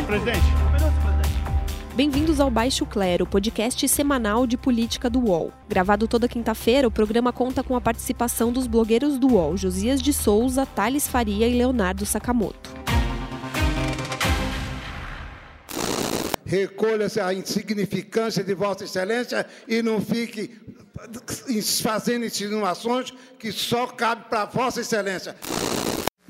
senhor presidente. Bem-vindos ao Baixo Clero, podcast semanal de política do UOL. Gravado toda quinta-feira, o programa conta com a participação dos blogueiros do UOL, Josias de Souza, Thales Faria e Leonardo Sakamoto. Recolha-se a insignificância de Vossa Excelência e não fique fazendo insinuações que só cabe para Vossa Excelência.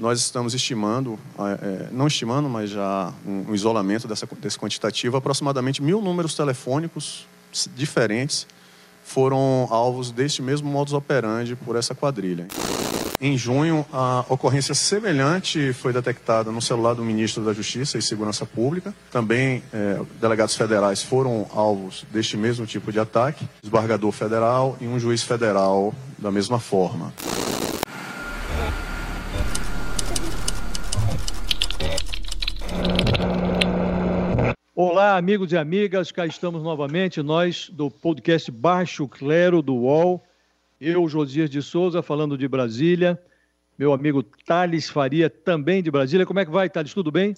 Nós estamos estimando, é, não estimando, mas já um, isolamento dessa, desse quantitativo, aproximadamente mil números telefônicos diferentes foram alvos deste mesmo modus operandi por essa quadrilha. Em junho, a ocorrência semelhante foi detectada no celular do ministro da Justiça e Segurança Pública. Também é, delegados federais foram alvos deste mesmo tipo de ataque, desembargador federal e um juiz federal da mesma forma. Amigos e amigas, cá estamos novamente, nós do podcast Baixo Clero do UOL. Eu, Josias de Souza, falando de Brasília. Meu amigo Thales Faria, também de Brasília. Como é que vai, Thales? Tudo bem?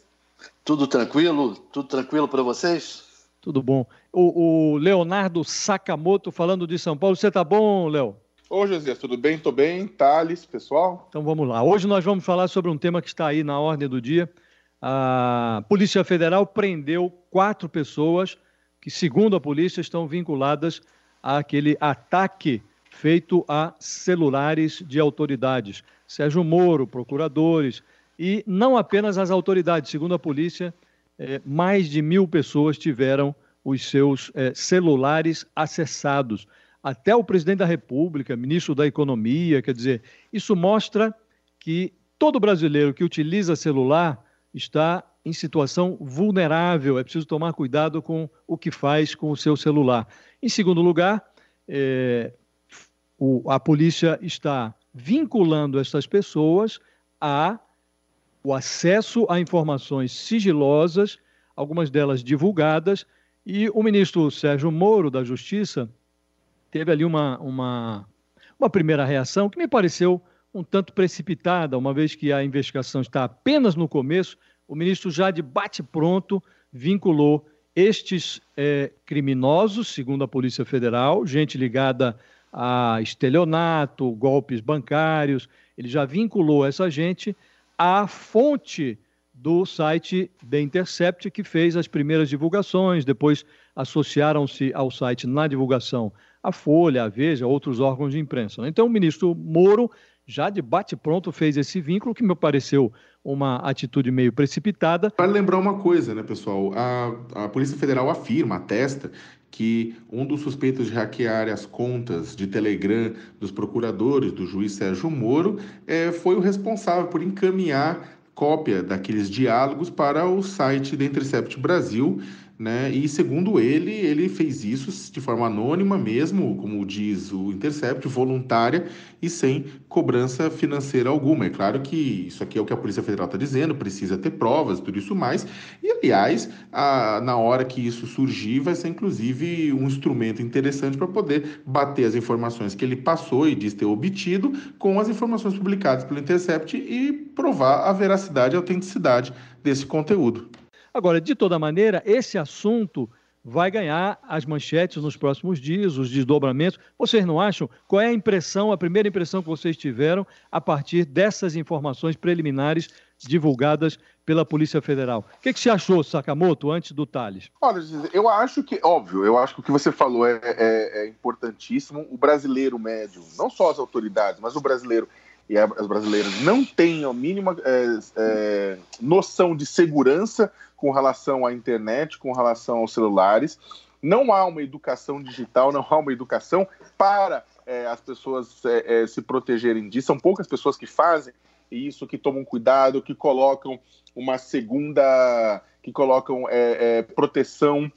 Tudo tranquilo? Tudo tranquilo para vocês? Tudo bom. O, o, Leonardo Sakamoto falando de São Paulo. Você tá bom, Léo? Ô, Josias, tudo bem? Tô bem. Thales, pessoal? Então vamos lá. Hoje nós vamos falar sobre um tema que está aí na ordem do dia a Polícia Federal prendeu quatro pessoas que, segundo a polícia, estão vinculadas àquele ataque feito a celulares de autoridades. Sérgio Moro, procuradores, e não apenas as autoridades. Segundo a polícia, é, mais de mil pessoas tiveram os seus é, celulares acessados. Até o presidente da República, ministro da Economia, quer dizer, isso mostra que todo brasileiro que utiliza celular está em situação vulnerável, é preciso tomar cuidado com o que faz com o seu celular. Em segundo lugar, é, o, a polícia está vinculando essas pessoas a o acesso a informações sigilosas, algumas delas divulgadas, e o ministro Sérgio Moro, da Justiça, teve ali uma, uma, uma primeira reação que me pareceu um tanto precipitada, uma vez que a investigação está apenas no começo, o ministro já de bate-pronto vinculou estes é, criminosos, segundo a Polícia Federal, gente ligada a estelionato, golpes bancários, ele já vinculou essa gente à fonte do site The Intercept, que fez as primeiras divulgações, depois associaram-se ao site na divulgação a Folha, a Veja, outros órgãos de imprensa. Então, o ministro Moro já de bate-pronto fez esse vínculo, que me pareceu uma atitude meio precipitada. Para lembrar uma coisa, né, pessoal? A, a Polícia Federal afirma, atesta, que um dos suspeitos de hackear as contas de Telegram dos procuradores do juiz Sérgio Moro é, foi o responsável por encaminhar cópia daqueles diálogos para o site da Intercept Brasil né? E segundo ele, ele fez isso de forma anônima mesmo, como diz o Intercept, voluntária e sem cobrança financeira alguma. É claro que isso aqui é o que a Polícia Federal está dizendo, precisa ter provas, tudo isso mais. E, aliás, a, na hora que isso surgir, vai ser inclusive um instrumento interessante para poder bater as informações que ele passou e diz ter obtido com as informações publicadas pelo Intercept e provar a veracidade e autenticidade desse conteúdo. Agora, de toda maneira, esse assunto vai ganhar as manchetes nos próximos dias, os desdobramentos. Vocês não acham? Qual é a impressão, a primeira impressão que vocês tiveram a partir dessas informações preliminares divulgadas pela Polícia Federal? O que, que você achou, Sakamoto, antes do Thales? Olha, eu acho que, óbvio, eu acho que o que você falou é, é, é importantíssimo. O brasileiro médio, não só as autoridades, mas o brasileiro e as brasileiras não têm a mínima é, é, noção de segurança com relação à internet, com relação aos celulares. Não há uma educação digital, não há uma educação para é, as pessoas é, é, se protegerem disso. São poucas pessoas que fazem isso, que tomam cuidado, que colocam uma segunda, que colocam é, proteção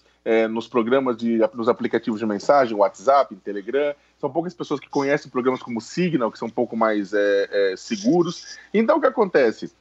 nos programas de nos aplicativos de mensagem, WhatsApp, Telegram. São poucas pessoas que conhecem programas como Signal, que são um pouco mais é, é, seguros. Então, o que acontece?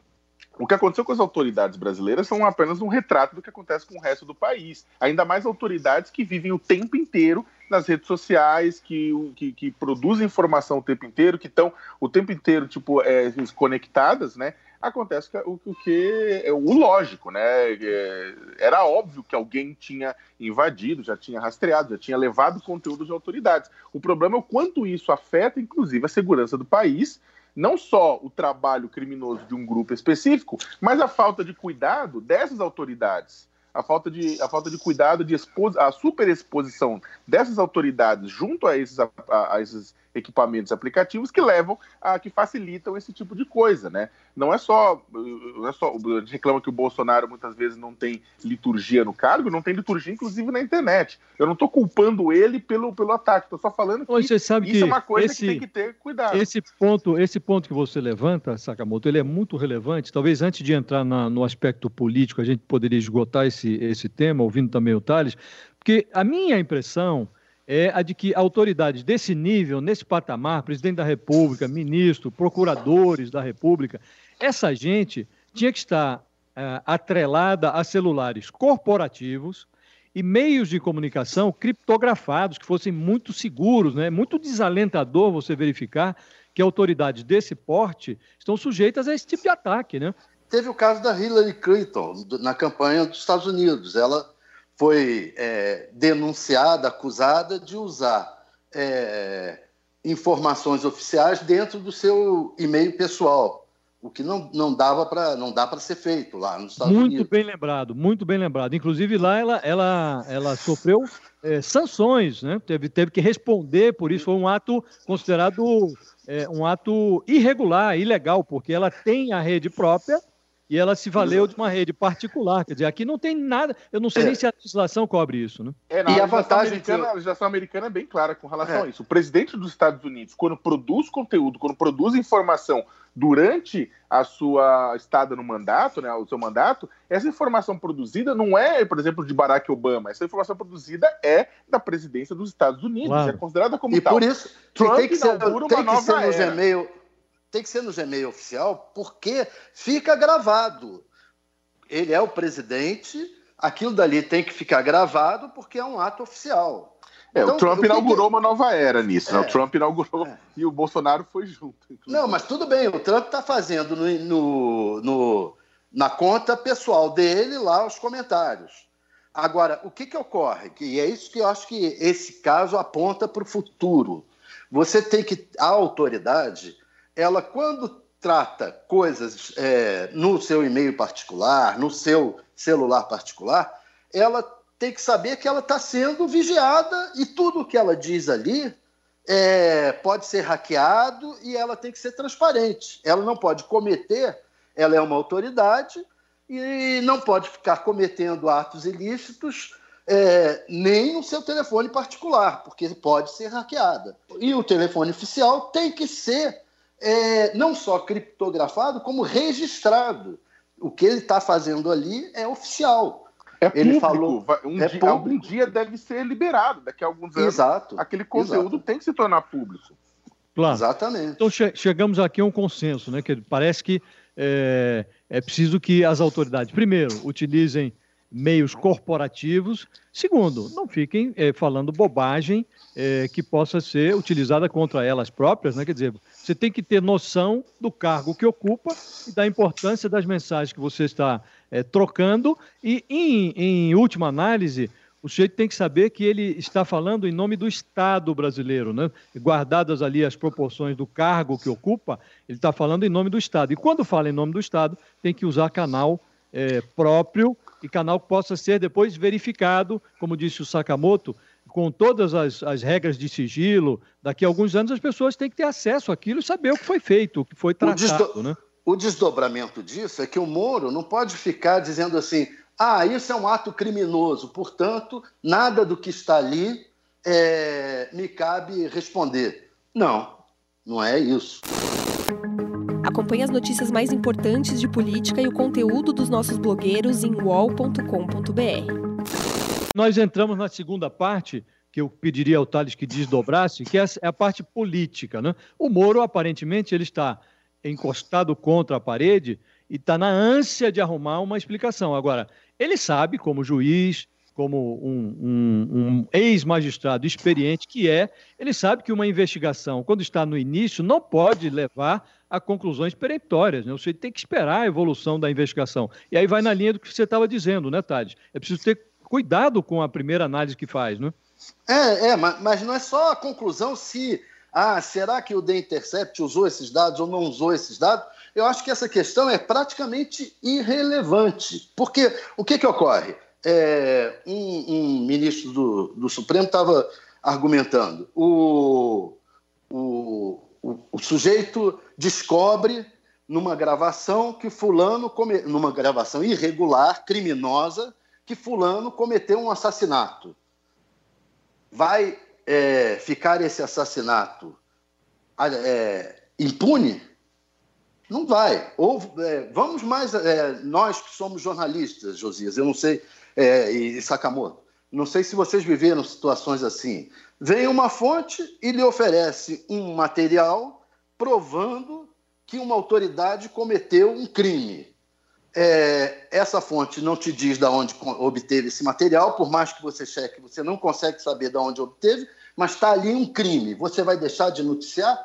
O que aconteceu com as autoridades brasileiras são apenas um retrato do que acontece com o resto do país. Ainda mais autoridades que vivem o tempo inteiro nas redes sociais, que, que, que produzem informação o tempo inteiro, que estão o tempo inteiro tipo, é, conectadas né, acontece o, o que é o lógico, né? É, era óbvio que alguém tinha invadido, já tinha rastreado, já tinha levado conteúdo de autoridades. O problema é o quanto isso afeta, inclusive, a segurança do país, não só o trabalho criminoso de um grupo específico, mas a falta de cuidado dessas autoridades a falta de, a falta de cuidado, de a superexposição dessas autoridades junto a esses, a, a esses equipamentos aplicativos que levam a que facilitam esse tipo de coisa, né? Não é só, não é só a gente reclama que o Bolsonaro muitas vezes não tem liturgia no cargo, não tem liturgia inclusive na internet. Eu não estou culpando ele pelo, pelo ataque, estou só falando que isso que é uma coisa esse, que tem que ter cuidado. Esse ponto, esse ponto que você levanta, Sakamoto, ele é muito relevante. Talvez antes de entrar na, no aspecto político, a gente poderia esgotar esse, esse tema, ouvindo também o Thales, porque a minha impressão é a de que autoridades desse nível, nesse patamar, presidente da República, ministro, procuradores da República, essa gente tinha que estar é, atrelada a celulares corporativos e meios de comunicação criptografados que fossem muito seguros, né? Muito desalentador você verificar que autoridades desse porte estão sujeitas a esse tipo de ataque, né? Teve o caso da Hillary Clinton na campanha dos Estados Unidos. Ela foi é, denunciada, acusada de usar é, informações oficiais dentro do seu e-mail pessoal, o que não, não dava para não dá para ser feito lá nos Estados muito Unidos. Muito bem lembrado, muito bem lembrado. Inclusive lá ela, ela, ela sofreu é, sanções, né? Teve, teve que responder por isso. Foi um ato considerado é, um ato irregular, ilegal, porque ela tem a rede própria e ela se valeu de uma rede particular. Quer dizer, aqui não tem nada. Eu não sei é. nem se a legislação cobre isso, né? É, não, e a, a vantagem americana, que... a legislação americana é bem clara com relação é. a isso. O presidente dos Estados Unidos, quando produz conteúdo, quando produz informação durante a sua estada no mandato, né, o seu mandato, essa informação produzida não é, por exemplo, de Barack Obama. Essa informação produzida é da presidência dos Estados Unidos, claro. é considerada como e tal. por isso Trump tem que ser, tem que ser no Gmail tem que ser no Gmail oficial, porque fica gravado. Ele é o presidente, aquilo dali tem que ficar gravado porque é um ato oficial. É, então, o Trump inaugurou uma nova era nisso, é, né? O Trump inaugurou é. e o Bolsonaro foi junto. Inclusive. Não, mas tudo bem, o Trump está fazendo no, no, no, na conta pessoal dele lá os comentários. Agora, o que, que ocorre? Que é isso que eu acho que esse caso aponta para o futuro. Você tem que. A autoridade ela, quando trata coisas é, no seu e-mail particular, no seu celular particular, ela tem que saber que ela está sendo vigiada e tudo que ela diz ali é, pode ser hackeado e ela tem que ser transparente. Ela não pode cometer, ela é uma autoridade e não pode ficar cometendo atos ilícitos é, nem no seu telefone particular, porque pode ser hackeada. E o telefone oficial tem que ser é, não só criptografado, como registrado. O que ele está fazendo ali é oficial. É ele falou, um é dia, algum dia deve ser liberado, daqui a alguns anos. Exato. Aquele conteúdo exato. tem que se tornar público. Claro. Exatamente. Então che chegamos aqui a um consenso, né? Que parece que é, é preciso que as autoridades, primeiro, utilizem meios corporativos. Segundo, não fiquem é, falando bobagem é, que possa ser utilizada contra elas próprias, né? Quer dizer, você tem que ter noção do cargo que ocupa e da importância das mensagens que você está é, trocando. E, em, em última análise, o sujeito tem que saber que ele está falando em nome do Estado brasileiro, né? guardadas ali as proporções do cargo que ocupa, ele está falando em nome do Estado. E quando fala em nome do Estado, tem que usar canal é, próprio e canal que possa ser depois verificado, como disse o Sakamoto, com todas as, as, regras de sigilo. Daqui a alguns anos as pessoas têm que ter acesso àquilo e saber o que foi feito, o que foi tratado. O, né? o desdobramento disso é que o Moro não pode ficar dizendo assim: ah, isso é um ato criminoso, portanto, nada do que está ali é, me cabe responder. Não, não é isso. Acompanhe as notícias mais importantes de política e o conteúdo dos nossos blogueiros em wall.com.br. Nós entramos na segunda parte, que eu pediria ao Thales que desdobrasse, que é a parte política. Né? O Moro, aparentemente, ele está encostado contra a parede e está na ânsia de arrumar uma explicação. Agora, ele sabe, como juiz, como um, um, um ex-magistrado experiente que é, ele sabe que uma investigação, quando está no início, não pode levar a conclusões peremptórias. Né? Sujeito tem que esperar a evolução da investigação. E aí vai na linha do que você estava dizendo, né, Tade? É preciso ter cuidado com a primeira análise que faz, né? É, é, mas não é só a conclusão se, ah, será que o The Intercept usou esses dados ou não usou esses dados? Eu acho que essa questão é praticamente irrelevante. Porque o que, que ocorre? É, um, um, ministro do, do Supremo estava argumentando. O, o, o, o, sujeito descobre numa gravação que fulano come, numa gravação irregular, criminosa, que fulano cometeu um assassinato. Vai é, ficar esse assassinato é, impune? Não vai. Ou, é, vamos mais. É, nós que somos jornalistas, Josias, eu não sei, é, e Sakamoto, não sei se vocês viveram situações assim. Vem uma fonte e lhe oferece um material provando que uma autoridade cometeu um crime. É, essa fonte não te diz de onde obteve esse material, por mais que você cheque, você não consegue saber de onde obteve, mas está ali um crime. Você vai deixar de noticiar?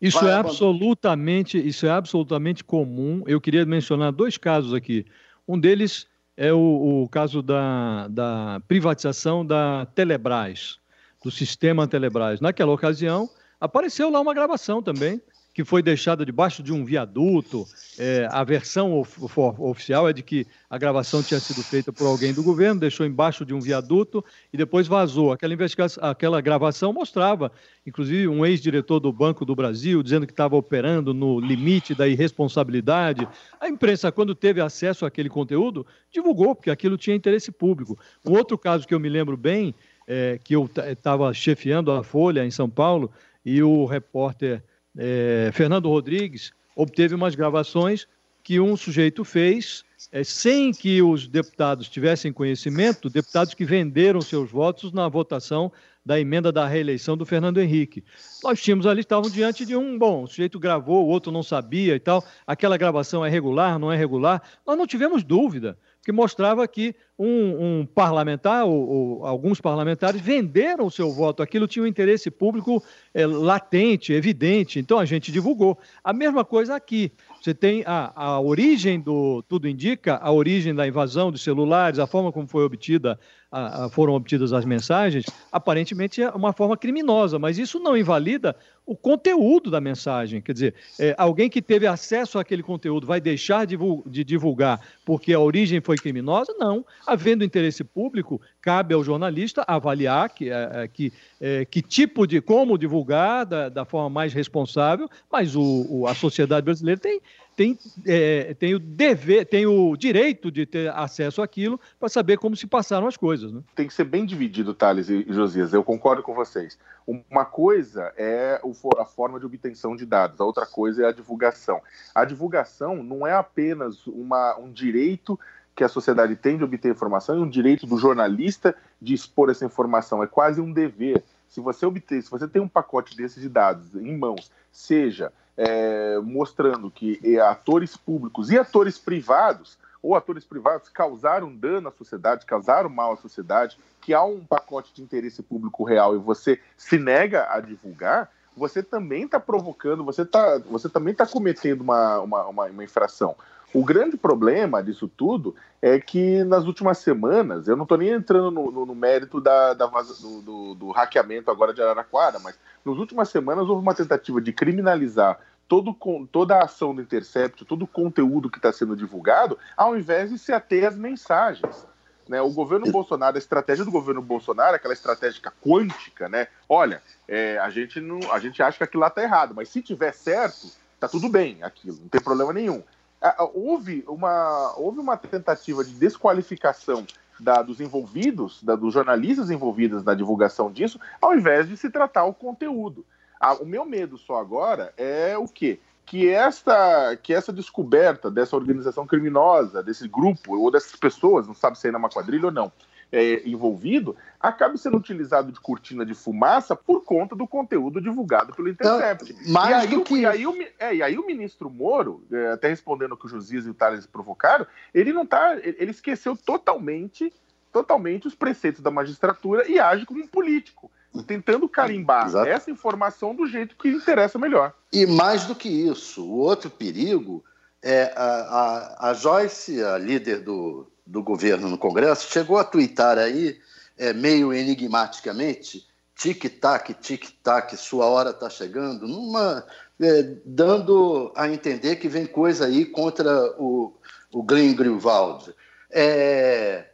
Isso é absolutamente, isso é absolutamente comum. Eu queria mencionar dois casos aqui. Um deles é o, o caso da, da privatização da Telebrás, do sistema Telebrás. Naquela ocasião, apareceu lá uma gravação também que foi deixada debaixo de um viaduto. É, a versão of, oficial é de que a gravação tinha sido feita por alguém do governo, deixou embaixo de um viaduto e depois vazou. Aquela, investigação, aquela gravação mostrava, inclusive, um ex-diretor do Banco do Brasil dizendo que estava operando no limite da irresponsabilidade. A imprensa, quando teve acesso àquele conteúdo, divulgou, porque aquilo tinha interesse público. Um outro caso que eu me lembro bem, é, que eu estava chefiando a Folha em São Paulo, e o repórter é, Fernando Rodrigues obteve umas gravações que um sujeito fez é, sem que os deputados tivessem conhecimento, deputados que venderam seus votos na votação da emenda da reeleição do Fernando Henrique. Nós tínhamos ali, estavam diante de um, bom, o sujeito gravou, o outro não sabia e tal, aquela gravação é regular, não é regular, nós não tivemos dúvida que mostrava que um, um parlamentar, ou, ou, alguns parlamentares, venderam o seu voto. Aquilo tinha um interesse público é, latente, evidente. Então a gente divulgou. A mesma coisa aqui. Você tem a, a origem do. Tudo indica, a origem da invasão dos celulares, a forma como foi obtida, a, a, foram obtidas as mensagens, aparentemente é uma forma criminosa, mas isso não invalida o conteúdo da mensagem. Quer dizer, é, alguém que teve acesso àquele conteúdo vai deixar de, de divulgar porque a origem foi criminosa? Não. Havendo interesse público, cabe ao jornalista avaliar que, é, é que, é, que tipo de. como divulgar da, da forma mais responsável, mas o, o, a sociedade brasileira tem tem, é, tem o dever, tem o direito de ter acesso àquilo para saber como se passaram as coisas. Né? Tem que ser bem dividido, Thales e Josias. Eu concordo com vocês. Uma coisa é a forma de obtenção de dados, a outra coisa é a divulgação. A divulgação não é apenas uma, um direito que a sociedade tem de obter informação e um direito do jornalista de expor essa informação. É quase um dever. Se você obter, se você tem um pacote desses de dados em mãos, seja é, mostrando que é, atores públicos e atores privados, ou atores privados, causaram dano à sociedade, causaram mal à sociedade, que há um pacote de interesse público real e você se nega a divulgar, você também está provocando, você, tá, você também está cometendo uma, uma, uma, uma infração. O grande problema disso tudo é que nas últimas semanas, eu não estou nem entrando no, no, no mérito da, da do, do, do, hackeamento agora de Araraquara, mas nas últimas semanas houve uma tentativa de criminalizar todo, toda a ação do Intercept, todo o conteúdo que está sendo divulgado, ao invés de se ater às mensagens. Né? O governo Bolsonaro, a estratégia do governo Bolsonaro, aquela estratégia quântica, né? Olha, é, a, gente não, a gente acha que aquilo lá está errado, mas se tiver certo, tá tudo bem aquilo, não tem problema nenhum. Houve uma, houve uma tentativa de desqualificação da, dos envolvidos, da, dos jornalistas envolvidos na divulgação disso, ao invés de se tratar o conteúdo. Ah, o meu medo só agora é o quê? Que esta, que essa descoberta dessa organização criminosa, desse grupo, ou dessas pessoas, não sabe se é uma quadrilha ou não, é, envolvido, acabe sendo utilizado de cortina de fumaça por conta do conteúdo divulgado pelo Intercept. Então, mais e, aí, do que... e, aí, o, é, e aí o ministro Moro, é, até respondendo o que o Josias e o Thales provocaram, ele não tá. Ele esqueceu totalmente totalmente os preceitos da magistratura e age como um político, tentando carimbar Exato. essa informação do jeito que interessa melhor. E mais do que isso, o outro perigo é a, a, a Joyce, a líder do, do governo no Congresso, chegou a twittar aí, é, meio enigmaticamente, tic-tac, tic-tac, sua hora está chegando, numa, é, dando a entender que vem coisa aí contra o, o Glenn Greenwald. É,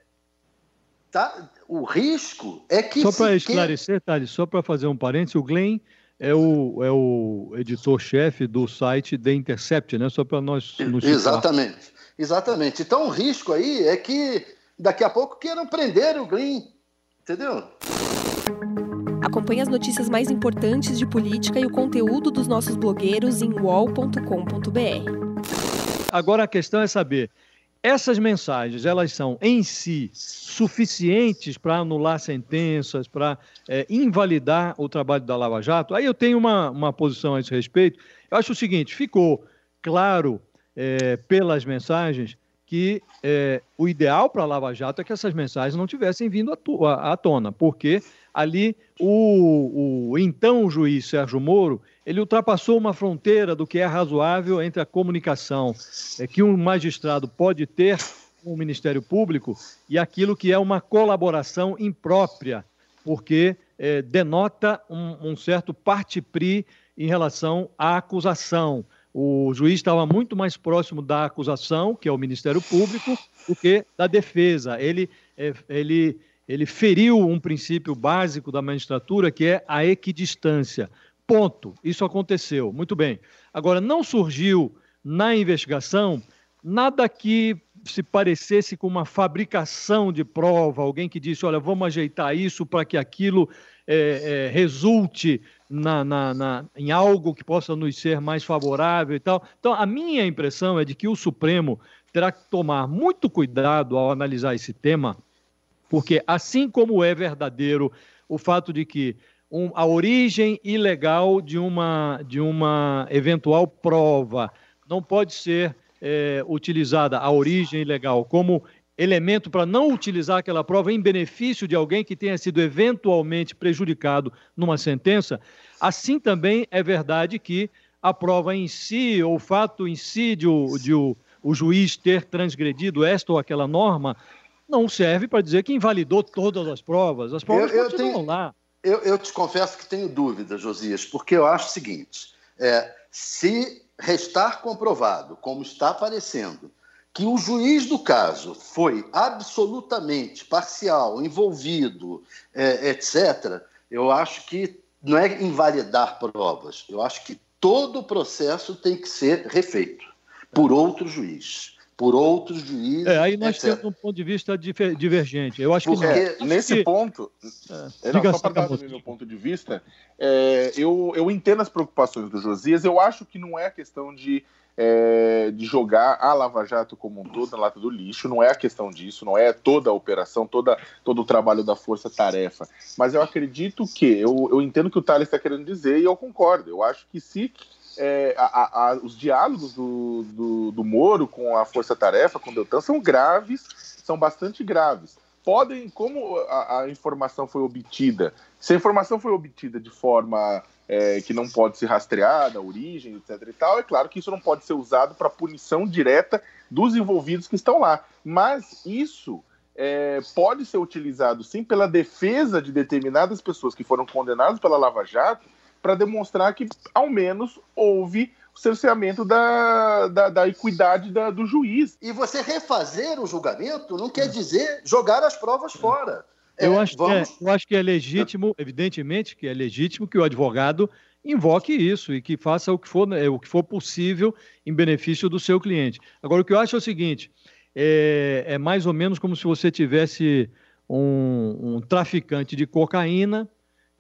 tá, o risco é que. Só para esclarecer, Thales, só para fazer um parênteses, o Glenn é o, é o editor-chefe do site The Intercept, né? Só para nós nos Exatamente. Exatamente. Então o risco aí é que daqui a pouco queiram prender o Glenn. Entendeu? Acompanhe as notícias mais importantes de política e o conteúdo dos nossos blogueiros em wall.com.br. Agora a questão é saber essas mensagens, elas são em si suficientes para anular sentenças, para é, invalidar o trabalho da Lava Jato? Aí eu tenho uma, uma posição a esse respeito. Eu acho o seguinte: ficou claro é, pelas mensagens que é, o ideal para a Lava Jato é que essas mensagens não tivessem vindo à, à tona, porque ali o, o então juiz Sérgio Moro ele ultrapassou uma fronteira do que é razoável entre a comunicação é, que um magistrado pode ter com o Ministério Público e aquilo que é uma colaboração imprópria, porque é, denota um, um certo parte-pri em relação à acusação. O juiz estava muito mais próximo da acusação, que é o Ministério Público, do que da defesa. Ele, é, ele, ele feriu um princípio básico da magistratura, que é a equidistância. Ponto. Isso aconteceu. Muito bem. Agora, não surgiu na investigação nada que se parecesse com uma fabricação de prova, alguém que disse, olha, vamos ajeitar isso para que aquilo é, é, resulte na, na, na, em algo que possa nos ser mais favorável e tal. Então, a minha impressão é de que o Supremo terá que tomar muito cuidado ao analisar esse tema, porque assim como é verdadeiro o fato de que um, a origem ilegal de uma, de uma eventual prova. Não pode ser é, utilizada a origem ilegal como elemento para não utilizar aquela prova em benefício de alguém que tenha sido eventualmente prejudicado numa sentença. Assim também é verdade que a prova em si, ou o fato em si de o, de o, o juiz ter transgredido esta ou aquela norma, não serve para dizer que invalidou todas as provas. As provas eu, eu continuam tenho... lá. Eu, eu te confesso que tenho dúvidas, Josias, porque eu acho o seguinte: é, se restar comprovado, como está aparecendo, que o juiz do caso foi absolutamente parcial, envolvido, é, etc., eu acho que não é invalidar provas, eu acho que todo o processo tem que ser refeito por outro juiz por outros juízes. É, aí nós etc. temos um ponto de vista divergente. Eu acho Porque, que não. nesse que... ponto, é, não, só para dar o meu ponto de vista, é, eu, eu entendo as preocupações do Josias. Eu acho que não é questão de, é, de jogar a Lava Jato como um todo na lata do lixo. Não é a questão disso. Não é toda a operação, toda, todo o trabalho da força-tarefa. Mas eu acredito que eu, eu entendo o que o Thales está querendo dizer e eu concordo. Eu acho que se é, a, a, os diálogos do, do, do, Moro com a Força Tarefa, com o Deltan, são graves, são bastante graves. Podem, como a, a informação foi obtida, se a informação foi obtida de forma é, que não pode ser rastreada, a origem, etc. e tal, é claro que isso não pode ser usado para punição direta dos envolvidos que estão lá. Mas isso é, pode ser utilizado sim pela defesa de determinadas pessoas que foram condenadas pela Lava Jato para demonstrar que, ao menos, houve o cerceamento da, da, da equidade da, do juiz. E você refazer o julgamento não quer dizer jogar as provas fora. Eu, é, acho, vamos... que é, eu acho que é legítimo, evidentemente que é legítimo que o advogado invoque isso e que faça o que for, né, o que for possível em benefício do seu cliente. Agora, o que eu acho é o seguinte: é, é mais ou menos como se você tivesse um, um traficante de cocaína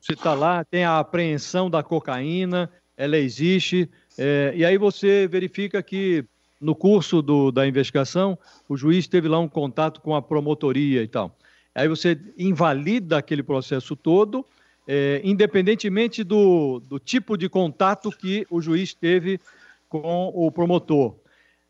você está lá, tem a apreensão da cocaína, ela existe, é, e aí você verifica que no curso do, da investigação o juiz teve lá um contato com a promotoria e tal. Aí você invalida aquele processo todo, é, independentemente do, do tipo de contato que o juiz teve com o promotor.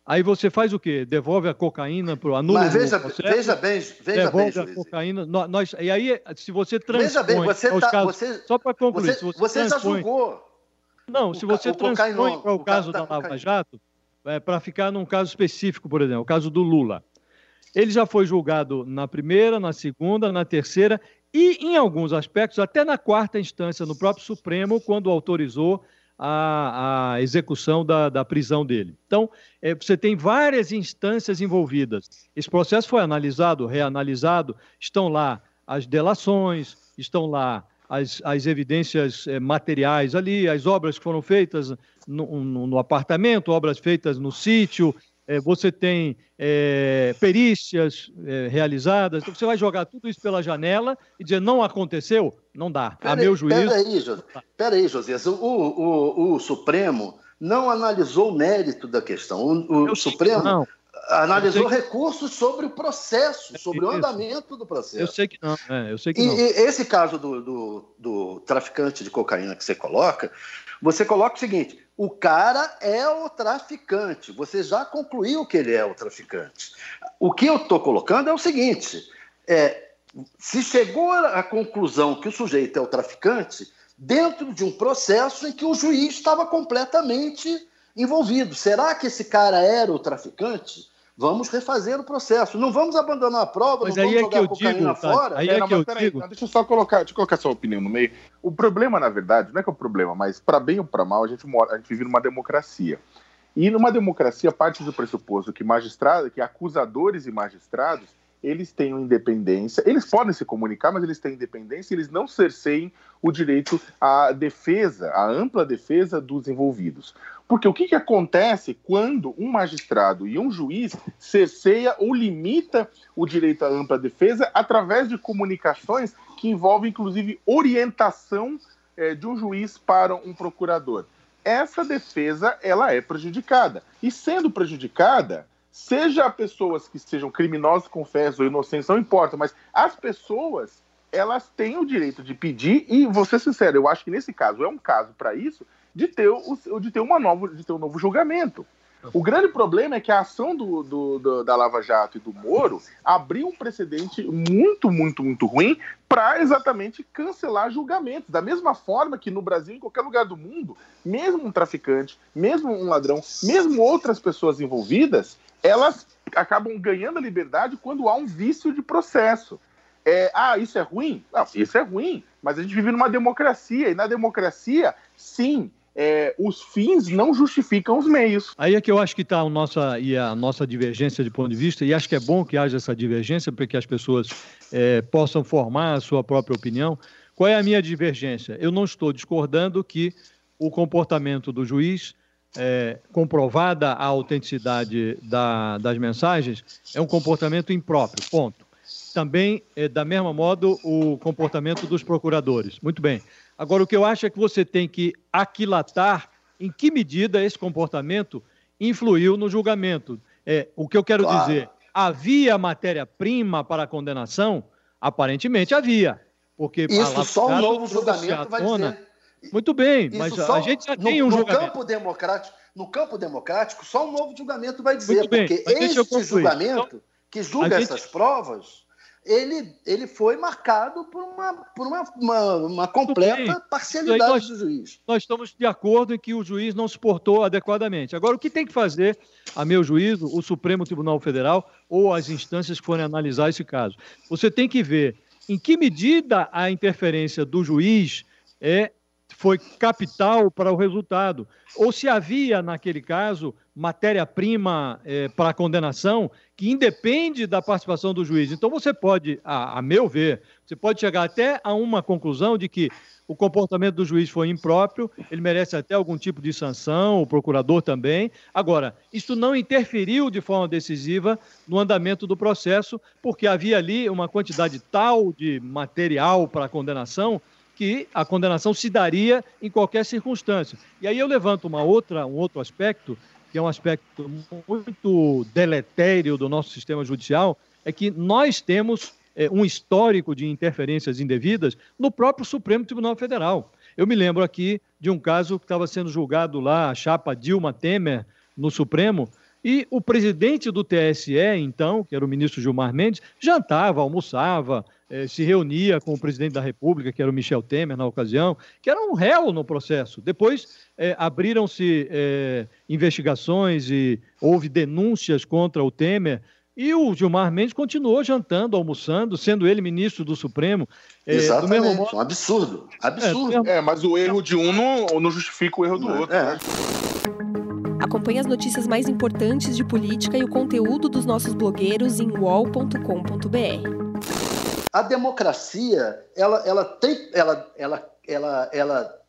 Aí você faz o quê? Devolve a cocaína para o anula Mas veja, veja bem, veja devolve bem, a cocaína. Nós, e aí, se você transpõe... Veja bem, você tá, casos, você, só para concluir, você, você, você já julgou. Não, se você transpõe para o, o caso da, da Lava Jato, é, para ficar num caso específico, por exemplo, o caso do Lula. Ele já foi julgado na primeira, na segunda, na terceira e, em alguns aspectos, até na quarta instância, no próprio Supremo, quando autorizou a, a execução da, da, prisão dele. Então, é, você tem várias instâncias envolvidas. Esse processo foi analisado, reanalisado, estão lá as delações, estão lá as, as evidências é, materiais ali, as obras que foram feitas no, no, no apartamento, obras feitas no sítio, é, você tem é, perícias é, realizadas, então você vai jogar tudo isso pela janela e dizer não aconteceu? Não dá. Pera a meu juízo. Peraí, José. Peraí, Josias. O, o, o, Supremo não analisou o mérito da questão. O, o Supremo não. Analisou recursos sobre o processo, sobre o andamento do processo. Eu sei que não. É, eu sei que e, não. E esse caso do, do, do traficante de cocaína que você coloca, você coloca o seguinte: o cara é o traficante. Você já concluiu que ele é o traficante. O que eu estou colocando é o seguinte: é, se chegou à conclusão que o sujeito é o traficante, dentro de um processo em que o juiz estava completamente envolvido. Será que esse cara era o traficante? Vamos refazer o processo. Não vamos abandonar a prova, mas não aí vamos é jogar que eu digo, fora. Aí é, é que eu digo. Não, deixa eu só colocar, deixa colocar sua opinião no meio. O problema, na verdade, não é que é o problema, mas para bem ou para mal, a gente mora, a gente vive numa democracia. E numa democracia parte do pressuposto que magistrados, que acusadores e magistrados eles tenham independência, eles podem se comunicar, mas eles têm independência e eles não cerceiem o direito à defesa, à ampla defesa dos envolvidos. Porque o que, que acontece quando um magistrado e um juiz cerceia ou limita o direito à ampla defesa através de comunicações que envolvem, inclusive, orientação é, de um juiz para um procurador? Essa defesa ela é prejudicada. E sendo prejudicada, seja pessoas que sejam criminosos, confesso, ou inocentes, não importa, mas as pessoas elas têm o direito de pedir e vou ser sincero, eu acho que nesse caso é um caso para isso de ter o, de ter uma nova de ter um novo julgamento. O grande problema é que a ação do, do, do, da Lava Jato e do Moro abriu um precedente muito, muito, muito ruim para exatamente cancelar julgamentos. Da mesma forma que no Brasil, em qualquer lugar do mundo, mesmo um traficante, mesmo um ladrão, mesmo outras pessoas envolvidas, elas acabam ganhando a liberdade quando há um vício de processo. É, ah, isso é ruim? Não, isso é ruim, mas a gente vive numa democracia, e na democracia, sim, é, os fins não justificam os meios. Aí é que eu acho que está a nossa, e a nossa divergência de ponto de vista, e acho que é bom que haja essa divergência para que as pessoas é, possam formar a sua própria opinião. Qual é a minha divergência? Eu não estou discordando que o comportamento do juiz é, comprovada a autenticidade da, das mensagens, é um comportamento impróprio, ponto. Também, é, da mesma modo, o comportamento dos procuradores. Muito bem. Agora, o que eu acho é que você tem que aquilatar em que medida esse comportamento influiu no julgamento. É, o que eu quero claro. dizer, havia matéria-prima para a condenação? Aparentemente havia. Porque Isso só um novo julgamento vai dizer. Muito bem, Isso mas só, a gente já no, tem um no julgamento. Campo democrático, no campo democrático, só um novo julgamento vai dizer, bem, porque este julgamento então, que julga essas gente... provas, ele, ele foi marcado por uma, por uma, uma, uma completa parcialidade nós, do juiz. Nós estamos de acordo em que o juiz não se portou adequadamente. Agora, o que tem que fazer, a meu juízo, o Supremo Tribunal Federal ou as instâncias que forem analisar esse caso? Você tem que ver em que medida a interferência do juiz é foi capital para o resultado. Ou se havia, naquele caso, matéria-prima é, para condenação que independe da participação do juiz. Então, você pode, a, a, meu ver, você pode chegar até a uma conclusão de que o comportamento do juiz foi impróprio, ele merece até algum tipo de sanção, o procurador também. Agora, isso não interferiu de forma decisiva no andamento do processo, porque havia ali uma quantidade tal de material para condenação que a condenação se daria em qualquer circunstância. E aí eu levanto uma outra, um outro aspecto, que é um aspecto muito deletério do nosso sistema judicial, é que nós temos é, um histórico de interferências indevidas no próprio Supremo Tribunal Federal. Eu me lembro aqui de um caso que estava sendo julgado lá, a chapa Dilma Temer, no Supremo, E o presidente do TSE, então, que era o ministro Gilmar Mendes, jantava, almoçava, eh, se reunia com o presidente da República, que era o Michel Temer na ocasião, que era um réu no processo. Depois eh, abriram-se eh, investigações e houve denúncias contra o Temer. E o Gilmar Mendes continuou jantando, almoçando, sendo ele ministro do Supremo. Exatamente, do mesmo modo... um absurdo. Absurdo. É, mesmo... é, mas o erro de um não, não justifica o erro do outro. É. Né? Acompanhe as notícias mais importantes de política e o conteúdo dos nossos blogueiros em wall.com.br a democracia ela, ela, tem, ela, ela, ela, ela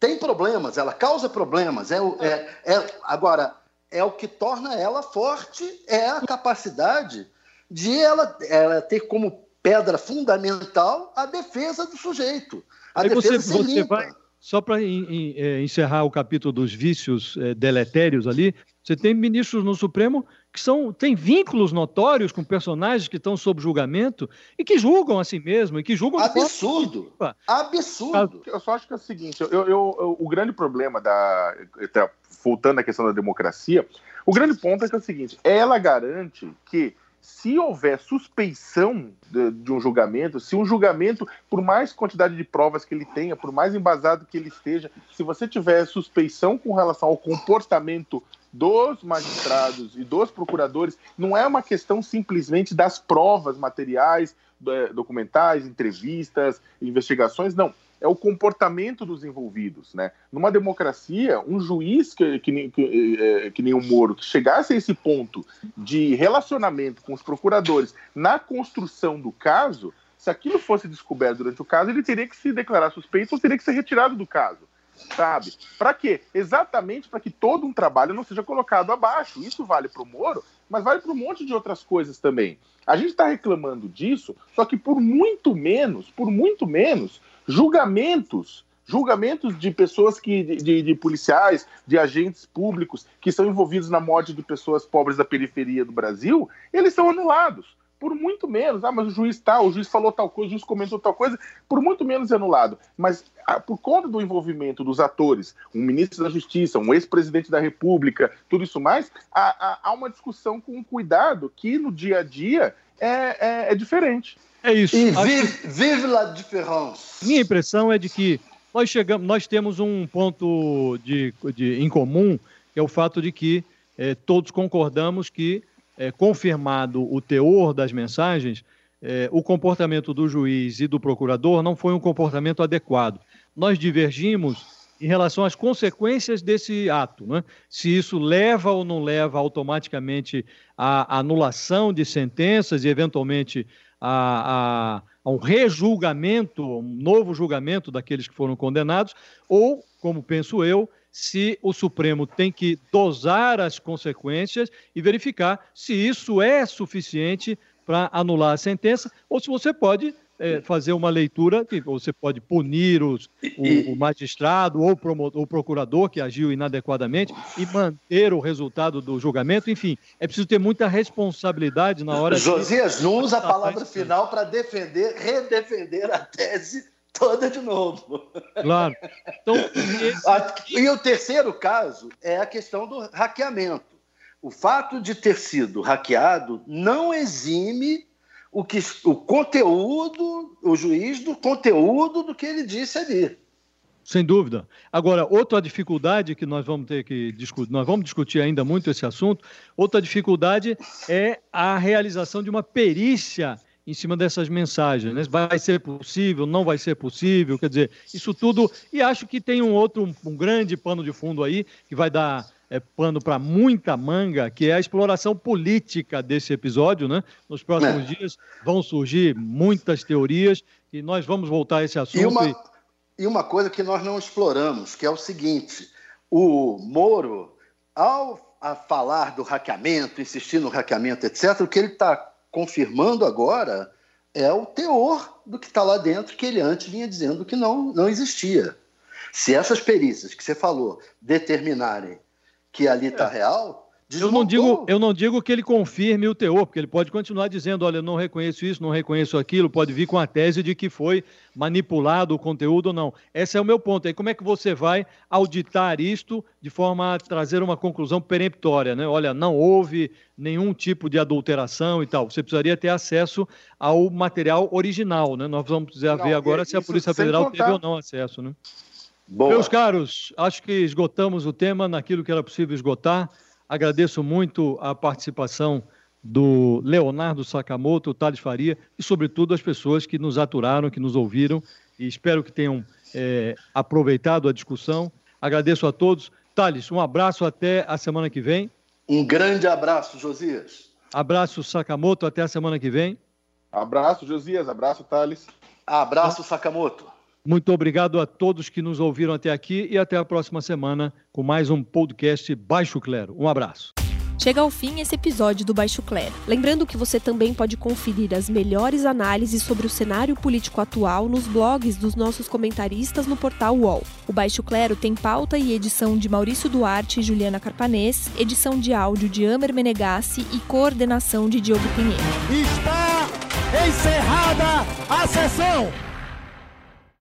tem problemas, ela causa problemas. É, é, é, agora, é o que torna ela forte é a capacidade de ela, ela ter como pedra fundamental a defesa do sujeito. A Aí defesa você, você vai, só para é, encerrar o capítulo dos vícios é, deletérios ali, você tem ministros no Supremo que são, têm vínculos notórios com personagens que estão sob julgamento e que julgam a si mesmo e que julgam absurdo. absurdo. Eu só acho que é o seguinte eu, eu, eu, o grande problema da até voltando à questão da democracia o grande ponto é que é o seguinte ela garante que se houver suspeição de, de, um julgamento, se um julgamento, por mais quantidade de provas que ele tenha, por mais embasado que ele esteja, se você tiver suspeição com relação ao comportamento dos magistrados e dos procuradores não é uma questão simplesmente das provas materiais, é, documentais, entrevistas, investigações, não. É o comportamento dos envolvidos, né? Numa democracia, um juiz que, que, que, é, que nem o Moro, que chegasse a esse ponto de relacionamento com os procuradores na construção do caso, se aquilo fosse descoberto durante o caso, ele teria que se declarar suspeito ou teria que ser retirado do caso sabe? Para quê? Exatamente para que todo um trabalho não seja colocado abaixo. Isso vale para o Moro, mas vale para um monte de outras coisas também. A gente está reclamando disso, só que por muito menos, por muito menos, julgamentos julgamentos de pessoas que de, de, policiais, de agentes públicos que são envolvidos na morte de pessoas pobres da periferia do Brasil, eles são anulados por muito menos. Ah, mas o juiz tal, o juiz falou tal coisa, o juiz comentou tal coisa, por muito menos é anulado. Mas ah, por conta do envolvimento dos atores, um ministro da Justiça, um ex-presidente da República, tudo isso mais, há, há, uma discussão com cuidado que no dia a dia é, é, é diferente. É isso. E vive, vive la différence. Minha impressão é de que nós chegamos, nós temos um ponto de, de, em comum, que é o fato de que eh, todos concordamos que é, confirmado o teor das mensagens, é, o comportamento do juiz e do procurador não foi um comportamento adequado. Nós divergimos em relação às consequências desse ato, né? se isso leva ou não leva automaticamente à anulação de sentenças e, eventualmente, a, a, a um rejulgamento, um novo julgamento daqueles que foram condenados, ou, como penso eu, se o Supremo tem que dosar as consequências e verificar se isso é suficiente para anular a sentença, ou se você pode é, fazer uma leitura que você pode punir os, o, o, magistrado ou o procurador que agiu inadequadamente e manter o resultado do julgamento. Enfim, é preciso ter muita responsabilidade na hora Josias, de... não usa a palavra final para defender, redefender a tese toda de novo. Claro. Então, esse... E o terceiro caso é a questão do hackeamento. O fato de ter sido hackeado não exime o, que, o conteúdo, o juiz do conteúdo do que ele disse ali. Sem dúvida. Agora, outra dificuldade que nós vamos ter que discutir, nós vamos discutir ainda muito esse assunto, outra dificuldade é a realização de uma perícia em cima dessas mensagens. Né? Vai ser possível, não vai ser possível, quer dizer, isso tudo. E acho que tem um outro, um, grande pano de fundo aí, que vai dar é, pano para muita manga, que é a exploração política desse episódio. Né? Nos próximos é. dias vão surgir muitas teorias e nós vamos voltar a esse assunto. E uma, e uma coisa que nós não exploramos, que é o seguinte: o Moro, ao a falar do hackeamento, insistir no hackeamento, etc., o que ele está confirmando agora é o teor do que está lá dentro, que ele antes vinha dizendo que não, não existia. Se essas perícias que você falou determinarem que ali está é. Eu não, digo, eu não digo que ele confirme o teor, porque ele pode continuar dizendo: olha, eu não reconheço isso, não reconheço aquilo, pode vir com a tese de que foi manipulado o conteúdo ou não. Esse é o meu ponto. Aí como é que você vai auditar isto de forma a trazer uma conclusão peremptória? Né? Olha, não houve nenhum tipo de adulteração e tal. Você precisaria ter acesso ao material original. Né? Nós vamos precisar não, ver agora se a Polícia Federal contar... teve ou não acesso. Né? Boa. Meus caros, acho que esgotamos o tema naquilo que era possível esgotar. Agradeço muito a participação do Leonardo Sakamoto, o Thales Faria e, sobretudo, as pessoas que nos aturaram, que nos ouviram e espero que tenham é, aproveitado a discussão. Agradeço a todos. Thales, um abraço até a semana que vem. Um grande abraço, Josias. Abraço, Sakamoto, até a semana que vem. Abraço, Josias. Abraço, Thales. Abraço, Sakamoto. Muito obrigado a todos que nos ouviram até aqui e até a próxima semana com mais um podcast Baixo Clero. Um abraço. Chega ao fim esse episódio do Baixo Clero. Lembrando que você também pode conferir as melhores análises sobre o cenário político atual nos blogs dos nossos comentaristas no portal UOL. O Baixo Clero tem pauta e edição de Maurício Duarte e Juliana Carpanês, edição de áudio de Amer Menegassi e coordenação de Diogo Pinheiro. Está encerrada a sessão!